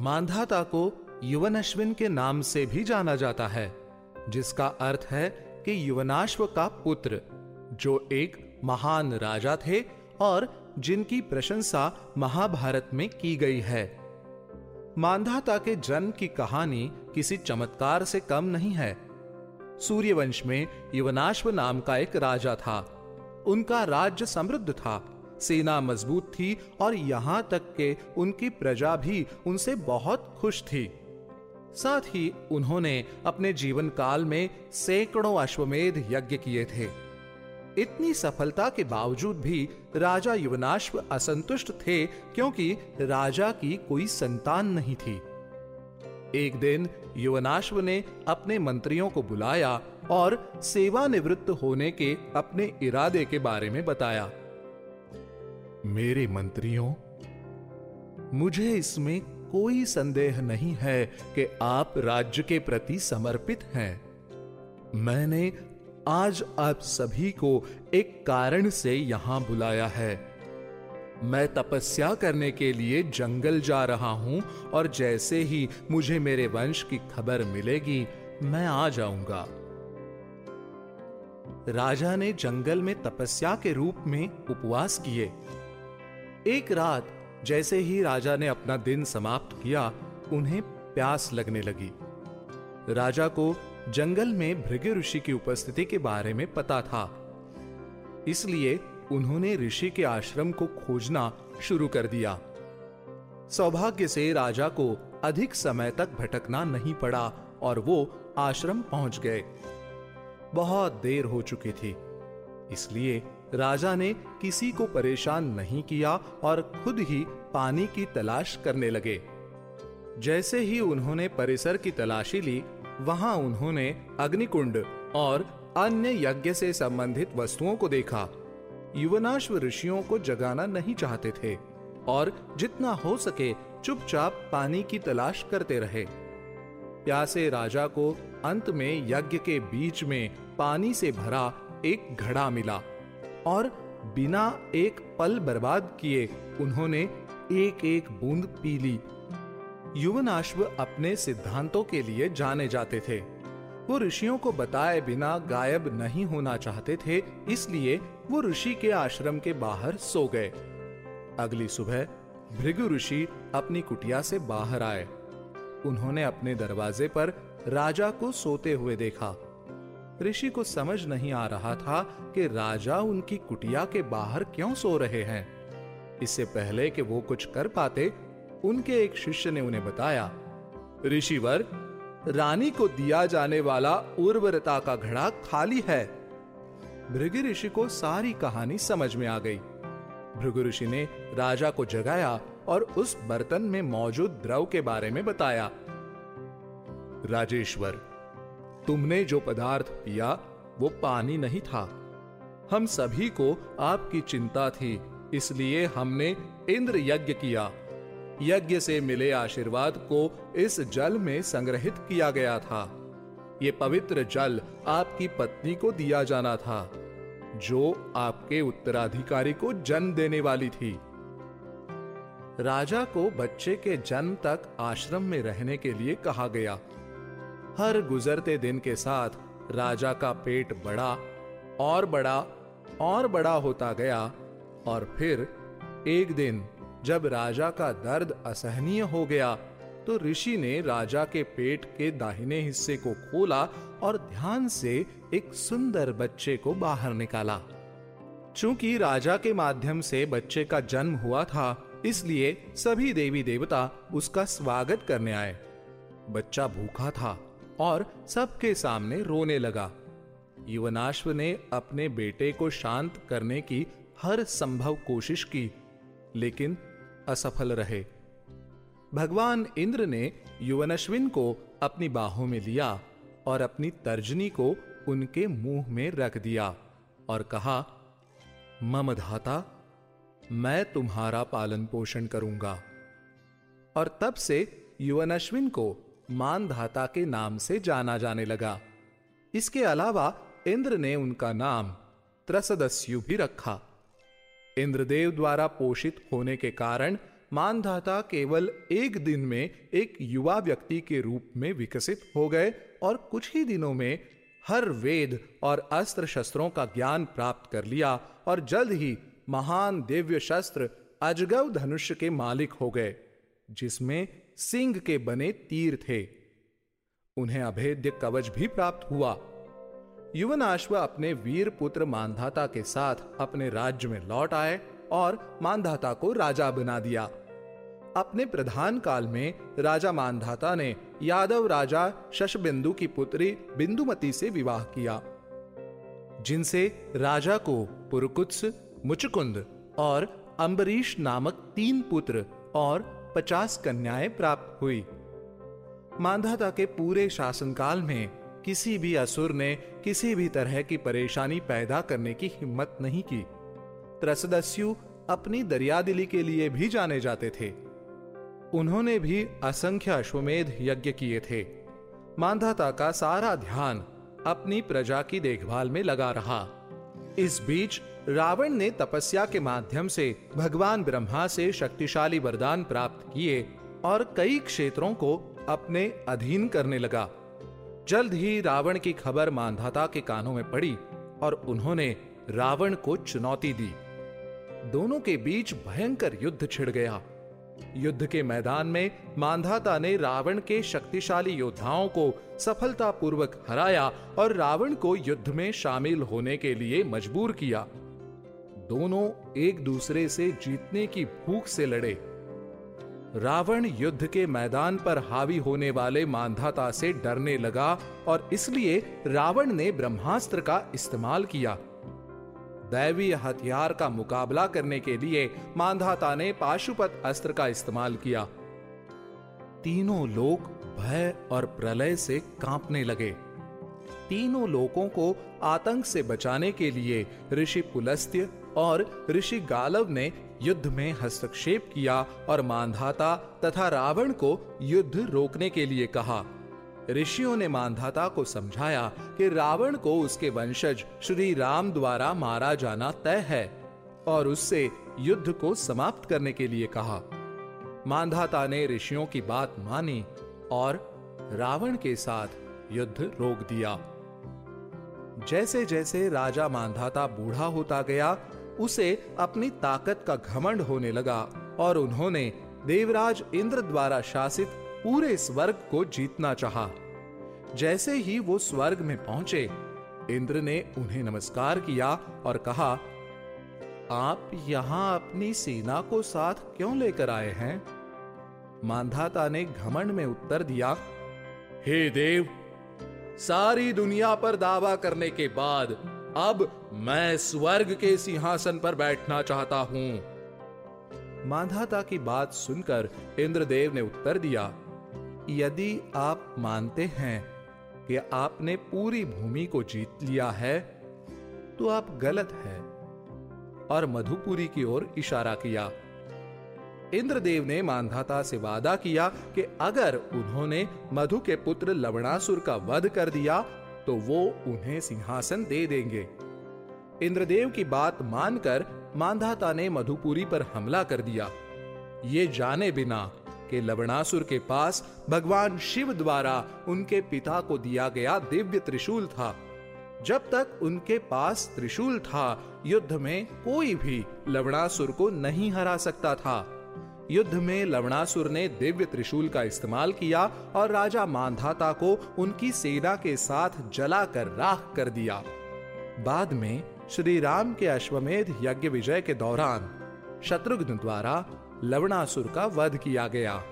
मांधाता को युवन अश्विन के नाम से भी जाना जाता है, जिसका अर्थ है कि युवनाश्व का पुत्र, जो एक महान राजा थे और जिनकी प्रशंसा महाभारत में की गई है। मांधाता के जन्म की कहानी किसी चमत्कार से कम नहीं है। सूर्यवंश में युवनाश्व नाम का एक राजा था। उनका राज्य समृद्ध था। सेना मज़बूत थी और यहाँ तक के उनकी प्रजा भी उनसे बहुत खुश थी। साथ ही उन्होंने अपने जीवन काल में सैकड़ों अश्वमेध यज्ञ किए थे। इतनी सफलता के बावजूद भी राजा युवनाश्व असंतुष्ट थे क्योंकि राजा की कोई संतान नहीं थी। एक दिन युवनाश्व ने अपने मंत्रियों को बुलाया और सेवानिवृत्त होने के अपने इरादे के बारे में बताया। मेरे मंत्रियों, मुझे इसमें कोई संदेह नहीं है कि आप राज्य के प्रति समर्पित हैं। मैंने आज आप सभी को एक कारण से यहाँ बुलाया है। मैं तपस्या करने के लिए जंगल जा रहा हूँ और जैसे ही मुझे मेरे वंश की खबर मिलेगी, मैं आ जाऊँगा। राजा ने जंगल में तपस्या के रूप में उपवास किए। एक रात, जैसे ही राजा ने अपना दिन समाप्त किया, उन्हें प्यास लगने लगी। राजा को जंगल में भृगु ऋषि की उपस्थिति के बारे में पता था। इसलिए उन्होंने ऋषि के आश्रम को खोजना शुरू कर दिया। सौभाग्य से राजा को अधिक समय तक भटकना नहीं पड़ा और वो आश्रम पहुँच गए। बहुत देर हो चुकी थी, इसलिए राजा ने किसी को परेशान नहीं किया और खुद ही पानी की तलाश करने लगे। जैसे ही उन्होंने परिसर की तलाशी ली, वहाँ उन्होंने अग्निकुंड और अन्य यज्ञ से संबंधित वस्तुओं को देखा। युवनाश्व ऋषियों को जगाना नहीं चाहते थे और जितना हो सके चुपचाप पानी की तलाश करते रहे। प्यासे राजा को अंत में यज्ञ के बीच में पानी से भरा एक घड़ा मिला। और बिना एक पल बर्बाद किए उन्होंने एक एक बूंद पी ली। युवनाश्व अपने सिद्धांतों के लिए जाने जाते थे। वो ऋषियों को बताए बिना गायब नहीं होना चाहते थे, इसलिए वो ऋषि के आश्रम के बाहर सो गए। अगली सुबह भृगु ऋषि अपनी कुटिया से बाहर आए। उन्होंने अपने दरवाजे पर राजा को सोते हुए देखा। ऋषि को समझ नहीं आ रहा था कि राजा उनकी कुटिया के बाहर क्यों सो रहे हैं। इससे पहले कि वो कुछ कर पाते, उनके एक शिष्य ने उन्हें बताया, ऋषिवर, रानी को दिया जाने वाला उर्वरता का घड़ा खाली है। भृगु ऋषि को सारी कहानी समझ में आ गई। भृगु ऋषि ने राजा को जगाया और उस बर्तन में मौजूद द्रव के बारे में बताया। राजेश्वर तुमने जो पदार्थ पिया, वो पानी नहीं था। हम सभी को आपकी चिंता थी, इसलिए हमने इंद्र यज्ञ किया। यज्ञ से मिले आशीर्वाद को इस जल में संग्रहित किया गया था। ये पवित्र जल आपकी पत्नी को दिया जाना था, जो आपके उत्तराधिकारी को जन्म देने वाली थी। राजा को बच्चे के जन्म तक आश्रम में रहने के लिए कहा गया। हर गुजरते दिन के साथ राजा का पेट बड़ा और बड़ा और बड़ा होता गया और फिर एक दिन जब राजा का दर्द असहनीय हो गया तो ऋषि ने राजा के पेट के दाहिने हिस्से को खोला और ध्यान से एक सुंदर बच्चे को बाहर निकाला। चूँकि राजा के माध्यम से बच्चे का जन्म हुआ था, इसलिए सभी देवी देवता उसका स्वागत करने आए। बच्चा भूखा था और सबके सामने रोने लगा। युवनाश्व ने अपने बेटे को शांत करने की हर संभव कोशिश की, लेकिन असफल रहे। भगवान इंद्र ने युवनश्विन को अपनी बाहों में लिया और अपनी तर्जनी को उनके मुँह में रख दिया और कहा, मम धाता, मैं तुम्हारा पालन पोषण करूँगा। और तब से युवनश्विन को मानधाता के नाम से जाना जाने लगा। इसके अलावा इंद्र ने उनका नाम त्रसदस्यु भी रखा। इंद्रदेव द्वारा पोषित होने के कारण मानधाता केवल एक दिन में एक युवा व्यक्ति के रूप में विकसित हो गए और कुछ ही दिनों में हर वेद और अस्त्र शस्त्रों का ज्ञान प्राप्त कर लिया और जल्द ही महान दिव्य शस्त्र अजगव धनुष के मालिक हो गए। जिसमें सिंह के बने तीर थे। उन्हें अभेद्य कवच भी प्राप्त हुआ। युवनाश्व अपने वीर पुत्र मानधाता के साथ अपने राज्य में लौट आए और मानधाता को राजा बना दिया। अपने प्रधान काल में राजा मानधाता ने यादव राजा शशबिंदु की पुत्री बिंदुमती से विवाह किया। जिनसे राजा को पुरकुत्स, मुचकुंद और अंबरीश नामक तीन पुत्र और पचास कन्याएँ प्राप्त हुई। मानधाता के पूरे शासनकाल में किसी भी असुर ने किसी भी तरह की परेशानी पैदा करने की हिम्मत नहीं की। त्रसदस्यु अपनी दरियादिली के लिए भी जाने जाते थे। उन्होंने भी असंख्य अश्वमेध यज्ञ किए थे। मानधाता का सारा ध्यान अपनी प्रजा की देखभाल में लगा रहा। इस बीच, रावण ने तपस्या के माध्यम से भगवान ब्रह्मा से शक्तिशाली वरदान प्राप्त किए और कई क्षेत्रों को अपने अधीन करने लगा। जल्द ही रावण की खबर मानधाता के कानों में पड़ी और उन्होंने रावण को चुनौती दी। दोनों के बीच भयंकर युद्ध छिड़ गया। युद्ध के मैदान में मांधाता ने रावण के शक्तिशाली योद्धाओं को सफलतापूर्वक हराया और रावण को युद्ध में शामिल होने के लिए मजबूर किया। दोनों एक दूसरे से जीतने की भूख से लड़े। रावण युद्ध के मैदान पर हावी होने वाले मांधाता से डरने लगा और इसलिए रावण ने ब्रह्मास्त्र का इस्तेमाल किया। दैवीय हथियार का मुकाबला करने के लिए मानधाता ने पाशुपत अस्त्र का इस्तेमाल किया। तीनों लोग भय और प्रलय से कांपने लगे। तीनों लोगों को आतंक से बचाने के लिए ऋषि पुलस्त्य और ऋषि गालव ने युद्ध में हस्तक्षेप किया और मांधाता तथा रावण को युद्ध रोकने के लिए कहा। ऋषियों ने मानधाता को समझाया कि रावण को उसके वंशज श्री राम द्वारा मारा जाना तय है और उससे युद्ध को समाप्त करने के लिए कहा। मानधाता ने ऋषियों की बात मानी और रावण के साथ युद्ध रोक दिया। जैसे जैसे राजा मानधाता बूढ़ा होता गया, उसे अपनी ताकत का घमंड होने लगा और उन्होंने देवराज इंद्र द्वारा शासित पूरे स्वर्ग को जीतना चाहा। जैसे ही वो स्वर्ग में पहुँचे, इंद्र ने उन्हें नमस्कार किया और कहा, आप यहाँ अपनी सेना को साथ क्यों लेकर आए हैं मांधाता ने घमंड में उत्तर दिया, हे देव, सारी दुनिया पर दावा करने के बाद अब मैं स्वर्ग के सिंहासन पर बैठना चाहता हूँ मांधाता की बात सुनकर इंद्रदेव ने उत्तर दिया यदि आप मानते हैं कि आपने पूरी भूमि को जीत लिया है तो आप गलत हैं और मधुपुरी की ओर इशारा किया। इंद्रदेव ने मानधाता से वादा किया कि अगर उन्होंने मधु के पुत्र लवणासुर का वध कर दिया तो वो उन्हें सिंहासन दे देंगे। इंद्रदेव की बात मानकर मानधाता ने मधुपुरी पर हमला कर दिया। ये जाने बिना कि लवणासुर के पास भगवान शिव द्वारा उनके पिता को दिया गया दिव्य त्रिशूल था। जब तक उनके पास त्रिशूल था, युद्ध में कोई भी लवणासुर को नहीं हरा सकता था। युद्ध में लवणासुर ने दिव्य त्रिशूल का इस्तेमाल किया और राजा मानधाता को उनकी सेना के साथ जलाकर राख कर दिया। बाद में श्री राम के अश्वमेध यज्ञ विजय के दौरान शत्रुघ्न द्वारा लवणासुर का वध किया गया।